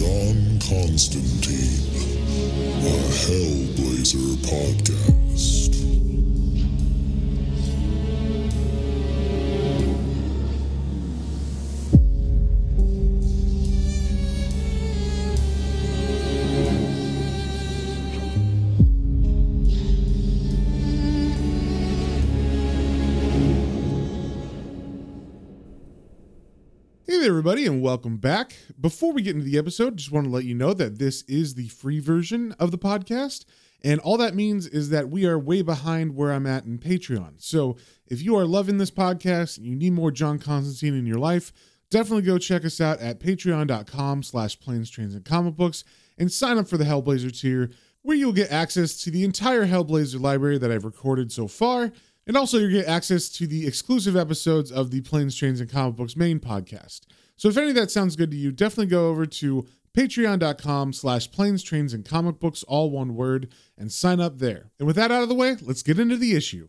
John Constantine, a Hellblazer podcast. Everybody, and welcome back. Before we get into the episode, just want to let you know that this is the free version of the podcast. And all that means is that we are way behind where I'm at in Patreon. So if you are loving this podcast and you need more John Constantine in your life, definitely go check us out at patreon.com slash planes, trains, and comic books and sign up for the Hellblazer tier, where you'll get access to the entire Hellblazer library that I've recorded so far. And also, you'll get access to the exclusive episodes of the Planes, Trains, and Comic Books main podcast. So if any of that sounds good to you, definitely go over to patreon.com slash planes, trains, and comic books, all one word, and sign up there. And with that out of the way, let's get into the issue.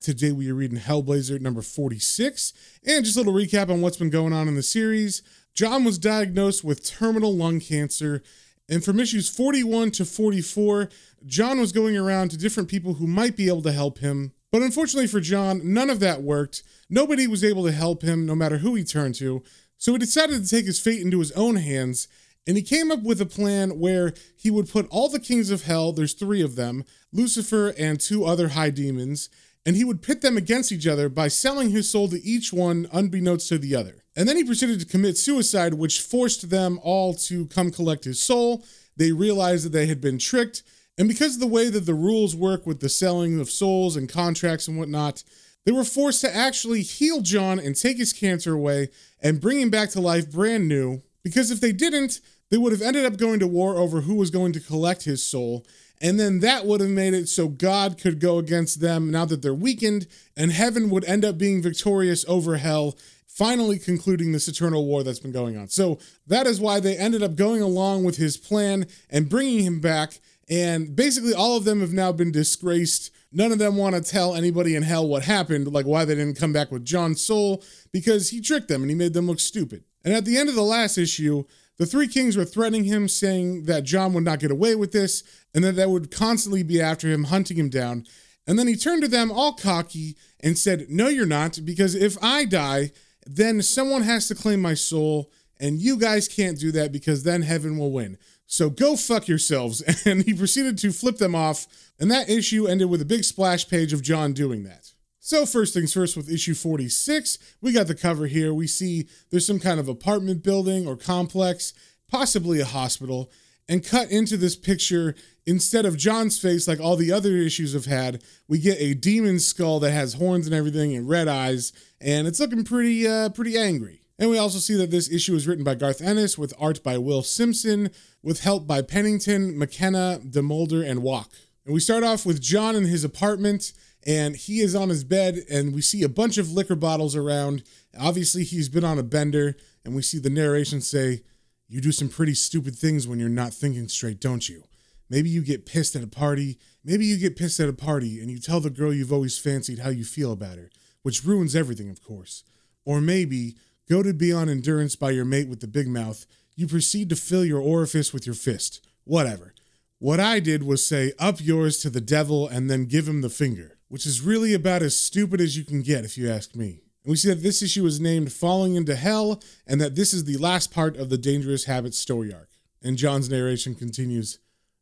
Today we are reading Hellblazer number 46, and just a little recap on what's been going on in the series. John was diagnosed with terminal lung cancer, and from issues 41 to 44, John was going around to different people who might be able to help him. But unfortunately for John, none of that worked. Nobody was able to help him, no matter who he turned to. So he decided to take his fate into his own hands, and he came up with a plan where he would put all the kings of hell, there's three of them, Lucifer and two other high demons, and he would pit them against each other by selling his soul to each one unbeknownst to the other. And then he proceeded to commit suicide, which forced them all to come collect his soul. They realized that they had been tricked, and because of the way that the rules work with the selling of souls and contracts and whatnot, they were forced to actually heal John and take his cancer away and bring him back to life brand new. Because if they didn't, they would have ended up going to war over who was going to collect his soul. And then that would have made it so God could go against them now that they're weakened, and heaven would end up being victorious over hell, finally concluding this eternal war that's been going on. So that is why they ended up going along with his plan and bringing him back. And basically, all of them have now been disgraced. None of them want to tell anybody in hell what happened, like why they didn't come back with John's soul, because he tricked them and he made them look stupid. And at the end of the last issue, the three kings were threatening him, saying that John would not get away with this and that they would constantly be after him, hunting him down. And then he turned to them all cocky and said, No, you're not, because if I die, then someone has to claim my soul, and you guys can't do that because then heaven will win. So go fuck yourselves. And he proceeded to flip them off, and that issue ended with a big splash page of John doing that. So, first things first, with issue 46, we got the cover here. We see there's some kind of apartment building or complex, possibly a hospital, and cut into this picture. Instead of John's face, like all the other issues have had, we get a demon skull that has horns and everything and red eyes, and it's looking pretty, uh, pretty angry. And we also see that this issue is written by Garth Ennis with art by Will Simpson, with help by Pennington, McKenna, DeMulder, and Walk. And we start off with John in his apartment, and he is on his bed, and we see a bunch of liquor bottles around. Obviously, he's been on a bender, and we see the narration say, You do some pretty stupid things when you're not thinking straight, don't you? Maybe you get pissed at a party. Maybe you get pissed at a party and you tell the girl you've always fancied how you feel about her, which ruins everything, of course. Or maybe, goaded beyond endurance by your mate with the big mouth, you proceed to fill your orifice with your fist. Whatever. What I did was say, up yours to the devil and then give him the finger, which is really about as stupid as you can get, if you ask me. And we see that this issue is named Falling into Hell, and that this is the last part of the Dangerous Habits story arc. And John's narration continues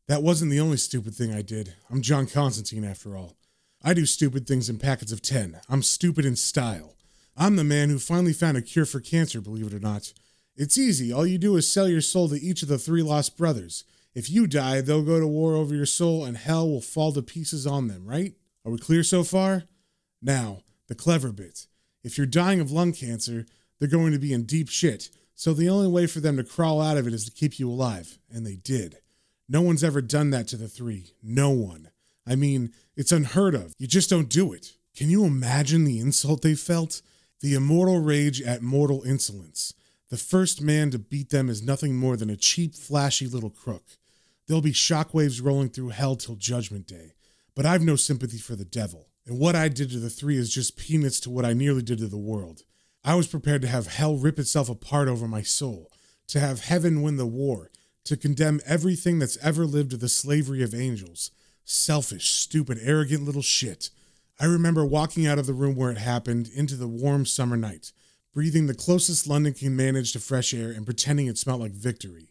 That wasn't the only stupid thing I did. I'm John Constantine, after all. I do stupid things in packets of 10. I'm stupid in style. I'm the man who finally found a cure for cancer, believe it or not. It's easy. All you do is sell your soul to each of the three lost brothers. If you die, they'll go to war over your soul and hell will fall to pieces on them, right? Are we clear so far? Now, the clever bit. If you're dying of lung cancer, they're going to be in deep shit, so the only way for them to crawl out of it is to keep you alive, and they did. No one's ever done that to the three. No one. I mean, it's unheard of. You just don't do it. Can you imagine the insult they felt? The immortal rage at mortal insolence. The first man to beat them is nothing more than a cheap, flashy little crook. There'll be shockwaves rolling through hell till Judgment Day. But I've no sympathy for the devil, and what I did to the three is just peanuts to what I nearly did to the world. I was prepared to have hell rip itself apart over my soul, to have heaven win the war, to condemn everything that's ever lived to the slavery of angels. Selfish, stupid, arrogant little shit. I remember walking out of the room where it happened into the warm summer night, breathing the closest London can manage to fresh air and pretending it smelled like victory.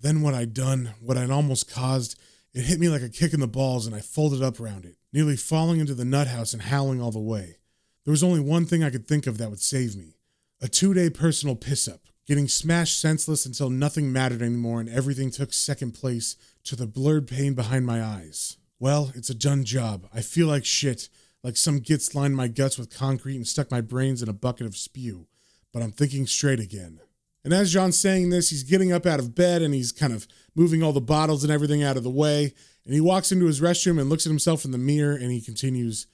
Then what I'd done, what I'd almost caused, it hit me like a kick in the balls and I folded up around it, nearly falling into the nut house and howling all the way. There was only one thing I could think of that would save me a two day personal piss up, getting smashed senseless until nothing mattered anymore and everything took second place to the blurred pain behind my eyes. Well, it's a done job. I feel like shit, like some gits lined my guts with concrete and stuck my brains in a bucket of spew, but I'm thinking straight again. And as John's saying this, he's getting up out of bed and he's kind of moving all the bottles and everything out of the way. And he walks into his restroom and looks at himself in the mirror and he continues,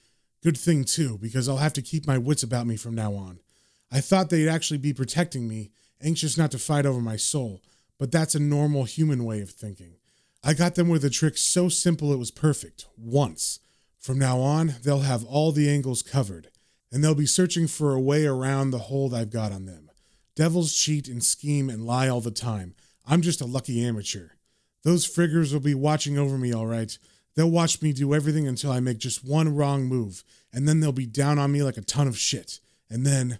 Good thing too, because I'll have to keep my wits about me from now on. I thought they'd actually be protecting me, anxious not to fight over my soul, but that's a normal human way of thinking. I got them with a trick so simple it was perfect, once. From now on, they'll have all the angles covered, and they'll be searching for a way around the hold I've got on them. Devils cheat and scheme and lie all the time. I'm just a lucky amateur. Those friggers will be watching over me, all right. They'll watch me do everything until I make just one wrong move, and then they'll be down on me like a ton of shit. And then,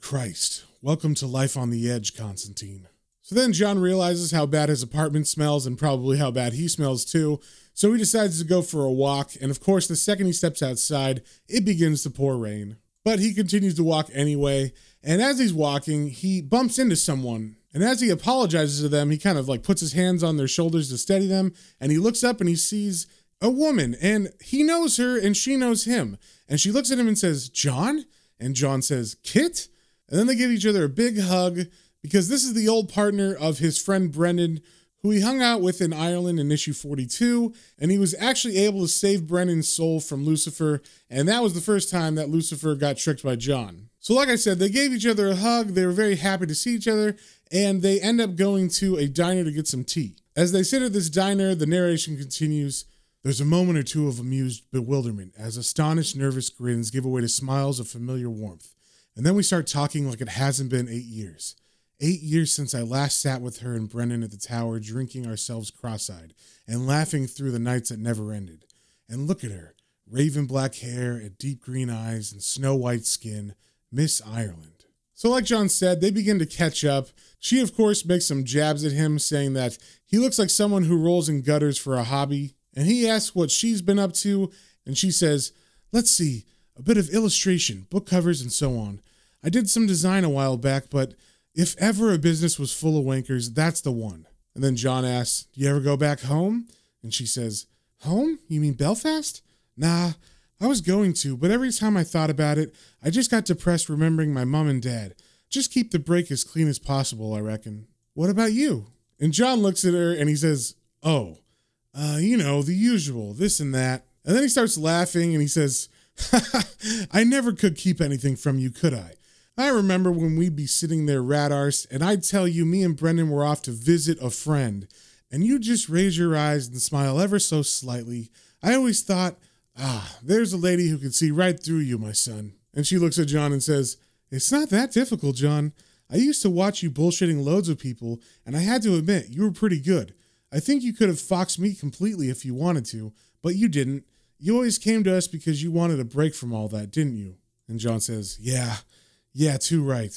Christ, welcome to life on the edge, Constantine. So then John realizes how bad his apartment smells and probably how bad he smells too. So he decides to go for a walk, and of course, the second he steps outside, it begins to pour rain. But he continues to walk anyway, and as he's walking, he bumps into someone. And as he apologizes to them, he kind of like puts his hands on their shoulders to steady them, and he looks up and he sees a woman, and he knows her and she knows him. And she looks at him and says, John? And John says, Kit? And then they give each other a big hug because this is the old partner of his friend Brendan, who he hung out with in Ireland in issue 42. And he was actually able to save Brendan's soul from Lucifer. And that was the first time that Lucifer got tricked by John. So, like I said, they gave each other a hug. They were very happy to see each other. And they end up going to a diner to get some tea. As they sit at this diner, the narration continues. There's a moment or two of amused bewilderment as astonished, nervous grins give way to smiles of familiar warmth. And then we start talking like it hasn't been eight years. Eight years since I last sat with her and Brendan at the tower, drinking ourselves cross eyed and laughing through the nights that never ended. And look at her raven black hair and deep green eyes and snow white skin, Miss Ireland. So, like John said, they begin to catch up. She, of course, makes some jabs at him, saying that he looks like someone who rolls in gutters for a hobby. And he asks what she's been up to, and she says, Let's see, a bit of illustration, book covers, and so on. I did some design a while back, but if ever a business was full of wankers, that's the one. And then John asks, Do you ever go back home? And she says, Home? You mean Belfast? Nah, I was going to, but every time I thought about it, I just got depressed remembering my mom and dad. Just keep the break as clean as possible, I reckon. What about you? And John looks at her and he says, Oh, uh, you know, the usual, this and that. And then he starts laughing and he says, I never could keep anything from you, could I? I remember when we'd be sitting there rat and I'd tell you me and Brendan were off to visit a friend, and you'd just raise your eyes and smile ever so slightly. I always thought, ah, there's a lady who can see right through you, my son. And she looks at John and says, It's not that difficult, John. I used to watch you bullshitting loads of people, and I had to admit, you were pretty good. I think you could have foxed me completely if you wanted to, but you didn't. You always came to us because you wanted a break from all that, didn't you? And John says, Yeah, yeah, too right.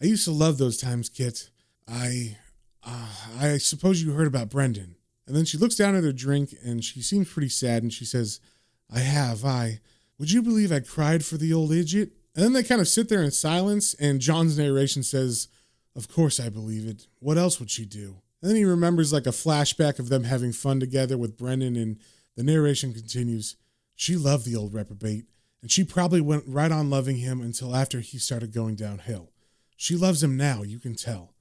I used to love those times, Kit. I, uh, I suppose you heard about Brendan. And then she looks down at her drink and she seems pretty sad and she says, I have, I. Would you believe I cried for the old idiot? And then they kind of sit there in silence and John's narration says, Of course I believe it. What else would she do? And then he remembers like a flashback of them having fun together with Brendan and the narration continues. She loved the old reprobate and she probably went right on loving him until after he started going downhill. She loves him now, you can tell.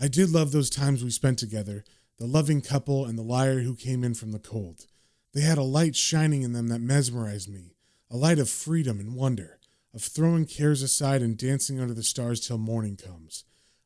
I did love those times we spent together, the loving couple and the liar who came in from the cold. They had a light shining in them that mesmerized me, a light of freedom and wonder, of throwing cares aside and dancing under the stars till morning comes.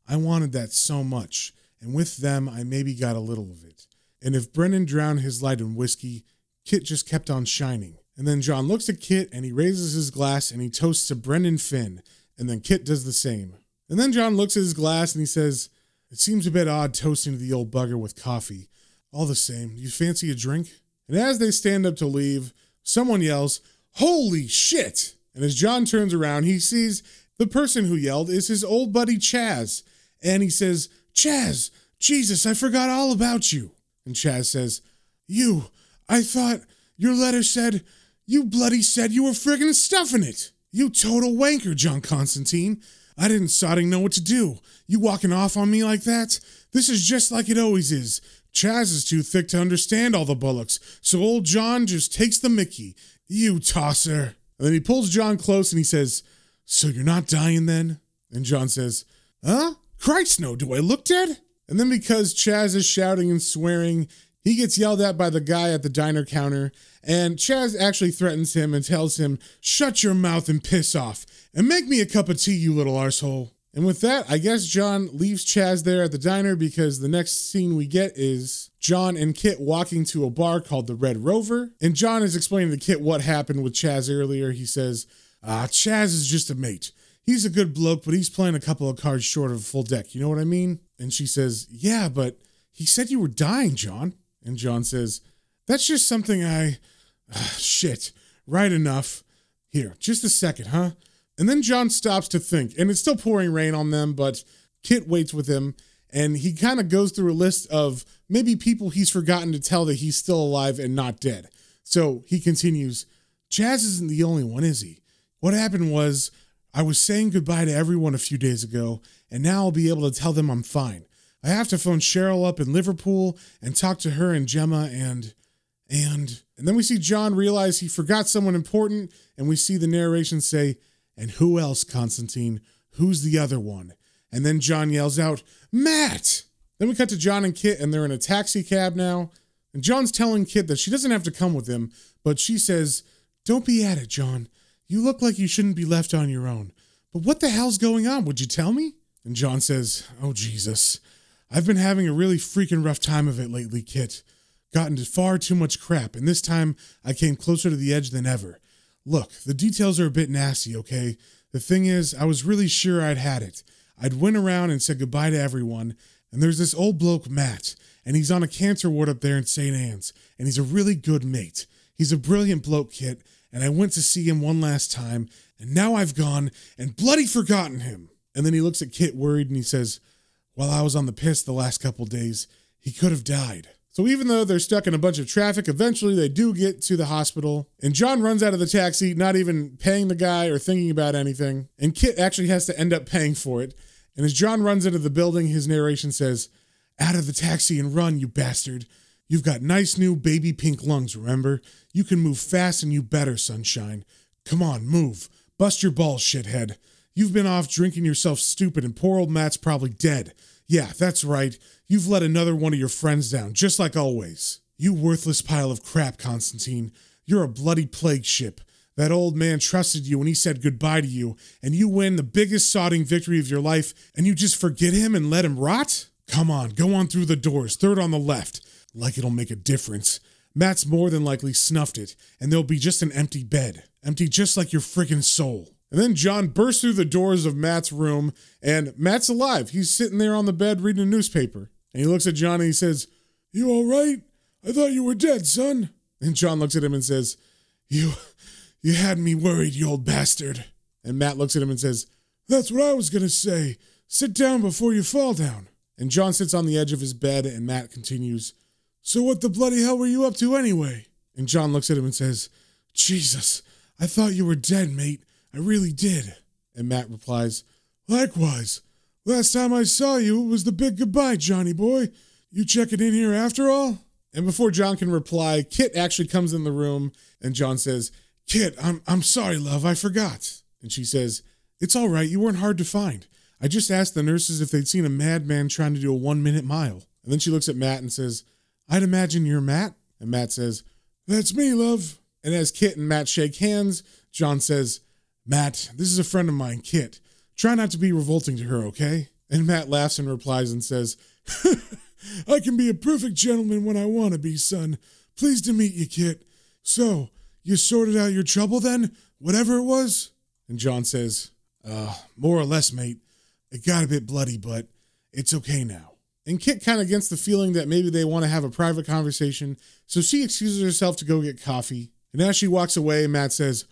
I wanted that so much, and with them I maybe got a little of it. And if Brendan drowned his light in whiskey, Kit just kept on shining. And then John looks at Kit and he raises his glass and he toasts to Brendan Finn. And then Kit does the same. And then John looks at his glass and he says, It seems a bit odd toasting to the old bugger with coffee. All the same, you fancy a drink? And as they stand up to leave, someone yells, Holy shit! And as John turns around, he sees the person who yelled is his old buddy Chaz. And he says, Chaz, Jesus, I forgot all about you. And Chaz says, You, I thought your letter said, you bloody said you were friggin' stuffing it. You total wanker, John Constantine. I didn't sodding know what to do. You walking off on me like that? This is just like it always is. Chaz is too thick to understand all the bullocks, so old John just takes the mickey. You tosser. And then he pulls John close and he says, So you're not dying then? And John says, Huh? Christ, no. Do I look dead? And then because Chaz is shouting and swearing, he gets yelled at by the guy at the diner counter, and Chaz actually threatens him and tells him, Shut your mouth and piss off, and make me a cup of tea, you little arsehole. And with that, I guess John leaves Chaz there at the diner because the next scene we get is John and Kit walking to a bar called the Red Rover. And John is explaining to Kit what happened with Chaz earlier. He says, Ah, Chaz is just a mate. He's a good bloke, but he's playing a couple of cards short of a full deck. You know what I mean? And she says, Yeah, but he said you were dying, John. And John says, That's just something I. Ah, shit. Right enough. Here, just a second, huh? And then John stops to think, and it's still pouring rain on them, but Kit waits with him, and he kind of goes through a list of maybe people he's forgotten to tell that he's still alive and not dead. So he continues, Chaz isn't the only one, is he? What happened was, I was saying goodbye to everyone a few days ago, and now I'll be able to tell them I'm fine. I have to phone Cheryl up in Liverpool and talk to her and Gemma and and and then we see John realize he forgot someone important and we see the narration say, "And who else, Constantine? Who's the other one?" And then John yells out, "Matt!" Then we cut to John and Kit and they're in a taxi cab now. And John's telling Kit that she doesn't have to come with him, but she says, "Don't be at it, John. You look like you shouldn't be left on your own. But what the hell's going on? Would you tell me?" And John says, "Oh Jesus." I've been having a really freaking rough time of it lately, Kit. Gotten to far too much crap, and this time I came closer to the edge than ever. Look, the details are a bit nasty, okay? The thing is, I was really sure I'd had it. I'd went around and said goodbye to everyone, and there's this old bloke, Matt, and he's on a cancer ward up there in St. Anne's, and he's a really good mate. He's a brilliant bloke, Kit, and I went to see him one last time, and now I've gone and bloody forgotten him. And then he looks at Kit worried and he says, while I was on the piss the last couple days, he could have died. So even though they're stuck in a bunch of traffic, eventually they do get to the hospital. And John runs out of the taxi, not even paying the guy or thinking about anything. And Kit actually has to end up paying for it. And as John runs into the building, his narration says, Out of the taxi and run, you bastard. You've got nice new baby pink lungs, remember? You can move fast and you better, sunshine. Come on, move. Bust your balls, shithead. You've been off drinking yourself stupid, and poor old Matt's probably dead. Yeah, that's right. You've let another one of your friends down, just like always. You worthless pile of crap, Constantine. You're a bloody plague ship. That old man trusted you when he said goodbye to you, and you win the biggest sodding victory of your life, and you just forget him and let him rot? Come on, go on through the doors, third on the left. Like it'll make a difference. Matt's more than likely snuffed it, and there'll be just an empty bed. Empty just like your friggin' soul. And then John bursts through the doors of Matt's room, and Matt's alive. He's sitting there on the bed reading a newspaper. And he looks at John and he says, You all right? I thought you were dead, son. And John looks at him and says, You you had me worried, you old bastard. And Matt looks at him and says, That's what I was gonna say. Sit down before you fall down. And John sits on the edge of his bed, and Matt continues, So what the bloody hell were you up to anyway? And John looks at him and says, Jesus, I thought you were dead, mate. I really did. And Matt replies, Likewise. Last time I saw you, it was the big goodbye, Johnny boy. You checking in here after all? And before John can reply, Kit actually comes in the room and John says, Kit, I'm, I'm sorry, love, I forgot. And she says, It's all right, you weren't hard to find. I just asked the nurses if they'd seen a madman trying to do a one minute mile. And then she looks at Matt and says, I'd imagine you're Matt. And Matt says, That's me, love. And as Kit and Matt shake hands, John says, Matt, this is a friend of mine, Kit. Try not to be revolting to her, okay? And Matt laughs and replies and says, I can be a perfect gentleman when I want to be, son. Pleased to meet you, Kit. So, you sorted out your trouble then? Whatever it was? And John says, Uh, more or less, mate. It got a bit bloody, but It's okay now. And Kit kind of gets the feeling that maybe they want to have a private conversation, so she excuses herself to go get coffee. And as she walks away, Matt says,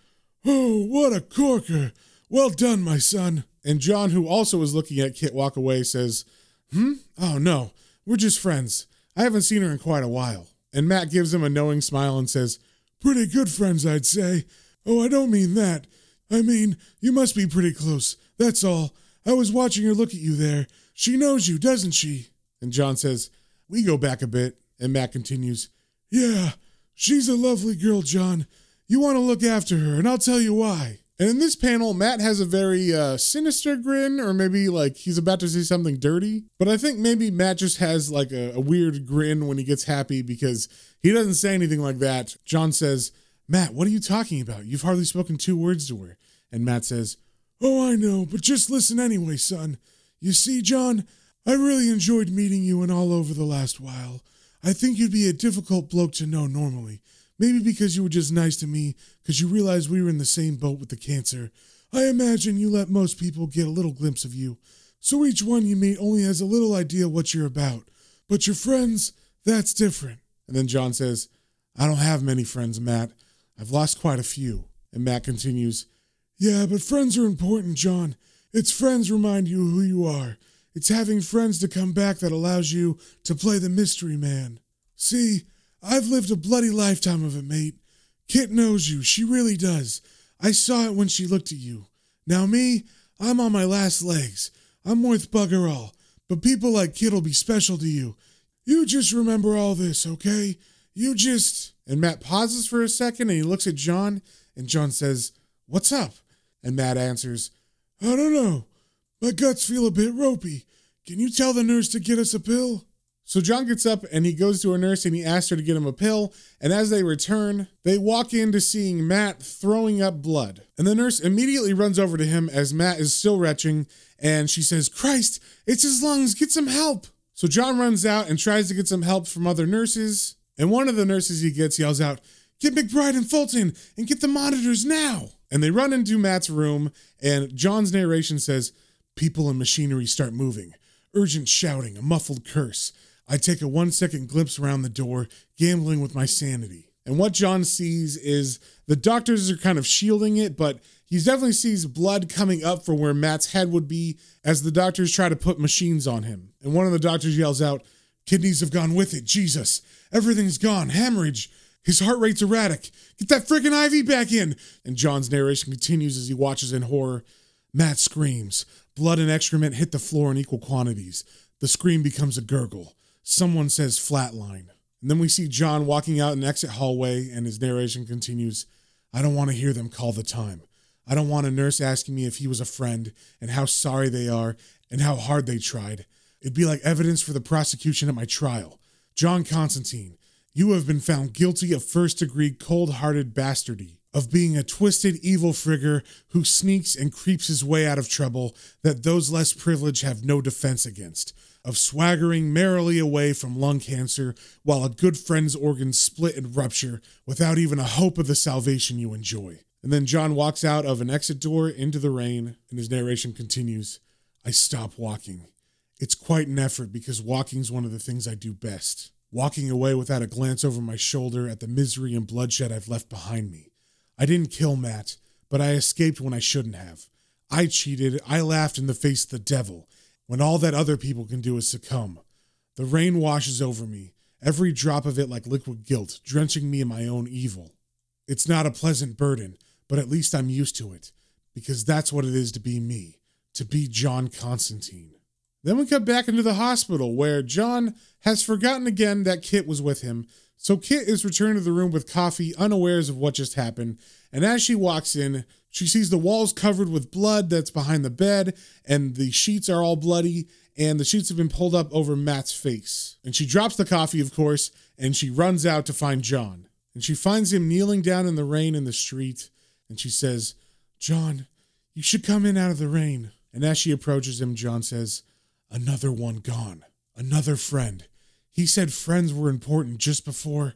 Oh, what a corker! Well done, my son. And John, who also is looking at Kit walk away, says, Hmm? Oh, no, we're just friends. I haven't seen her in quite a while. And Matt gives him a knowing smile and says, Pretty good friends, I'd say. Oh, I don't mean that. I mean, you must be pretty close. That's all. I was watching her look at you there. She knows you, doesn't she? And John says, We go back a bit. And Matt continues, Yeah, she's a lovely girl, John. You want to look after her, and I'll tell you why. And in this panel, Matt has a very uh, sinister grin, or maybe like he's about to say something dirty. But I think maybe Matt just has like a, a weird grin when he gets happy because he doesn't say anything like that. John says, Matt, what are you talking about? You've hardly spoken two words to her. And Matt says, Oh, I know, but just listen anyway, son. You see, John, I really enjoyed meeting you and all over the last while. I think you'd be a difficult bloke to know normally. Maybe because you were just nice to me, because you realized we were in the same boat with the cancer. I imagine you let most people get a little glimpse of you. So each one you meet only has a little idea what you're about. But your friends, that's different. And then John says, I don't have many friends, Matt. I've lost quite a few. And Matt continues, Yeah, but friends are important, John. It's friends remind you who you are. It's having friends to come back that allows you to play the mystery man. See, I've lived a bloody lifetime of it, mate. Kit knows you. She really does. I saw it when she looked at you. Now, me, I'm on my last legs. I'm worth bugger all. But people like Kit'll be special to you. You just remember all this, okay? You just. And Matt pauses for a second and he looks at John, and John says, What's up? And Matt answers, I don't know. My guts feel a bit ropey. Can you tell the nurse to get us a pill? So John gets up and he goes to a nurse and he asks her to get him a pill. And as they return, they walk into seeing Matt throwing up blood. And the nurse immediately runs over to him as Matt is still retching. And she says, Christ, it's his lungs. Get some help. So John runs out and tries to get some help from other nurses. And one of the nurses he gets yells out, Get McBride and Fulton and get the monitors now. And they run into Matt's room. And John's narration says, People and machinery start moving. Urgent shouting, a muffled curse. I take a one second glimpse around the door, gambling with my sanity. And what John sees is the doctors are kind of shielding it, but he definitely sees blood coming up from where Matt's head would be as the doctors try to put machines on him. And one of the doctors yells out, Kidneys have gone with it, Jesus. Everything's gone, hemorrhage. His heart rate's erratic. Get that freaking IV back in. And John's narration continues as he watches in horror. Matt screams. Blood and excrement hit the floor in equal quantities. The scream becomes a gurgle. Someone says flatline. And then we see John walking out an exit hallway, and his narration continues I don't want to hear them call the time. I don't want a nurse asking me if he was a friend and how sorry they are and how hard they tried. It'd be like evidence for the prosecution at my trial. John Constantine, you have been found guilty of first degree cold hearted bastardy, of being a twisted evil frigger who sneaks and creeps his way out of trouble that those less privileged have no defense against of swaggering merrily away from lung cancer while a good friend's organs split and rupture without even a hope of the salvation you enjoy. And then John walks out of an exit door into the rain, and his narration continues I stop walking. It's quite an effort because walking's one of the things I do best. Walking away without a glance over my shoulder at the misery and bloodshed I've left behind me. I didn't kill Matt, but I escaped when I shouldn't have. I cheated, I laughed in the face of the devil, when all that other people can do is succumb. The rain washes over me, every drop of it like liquid guilt, drenching me in my own evil. It's not a pleasant burden, but at least I'm used to it, because that's what it is to be me, to be John Constantine. Then we cut back into the hospital where John has forgotten again that Kit was with him. So Kit is returned to the room with coffee, unawares of what just happened. And as she walks in, she sees the walls covered with blood that's behind the bed, and the sheets are all bloody, and the sheets have been pulled up over Matt's face. And she drops the coffee, of course, and she runs out to find John. And she finds him kneeling down in the rain in the street, and she says, John, you should come in out of the rain. And as she approaches him, John says, Another one gone. Another friend. He said friends were important just before.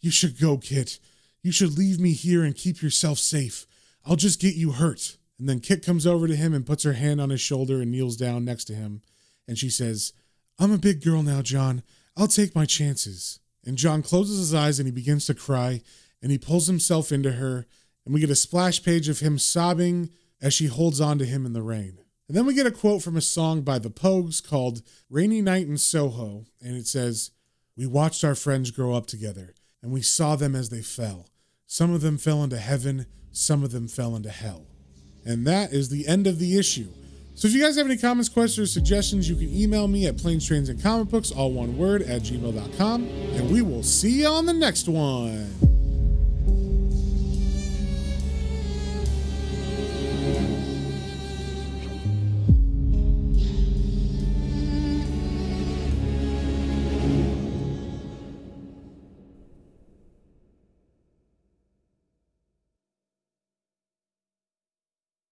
You should go, Kit. You should leave me here and keep yourself safe. I'll just get you hurt. And then Kit comes over to him and puts her hand on his shoulder and kneels down next to him. And she says, I'm a big girl now, John. I'll take my chances. And John closes his eyes and he begins to cry and he pulls himself into her. And we get a splash page of him sobbing as she holds on to him in the rain. And then we get a quote from a song by the Pogues called Rainy Night in Soho. And it says, We watched our friends grow up together and we saw them as they fell. Some of them fell into heaven, some of them fell into hell. And that is the end of the issue. So if you guys have any comments, questions, or suggestions, you can email me at planes, trains, and comic books, all one word, at gmail.com. And we will see you on the next one.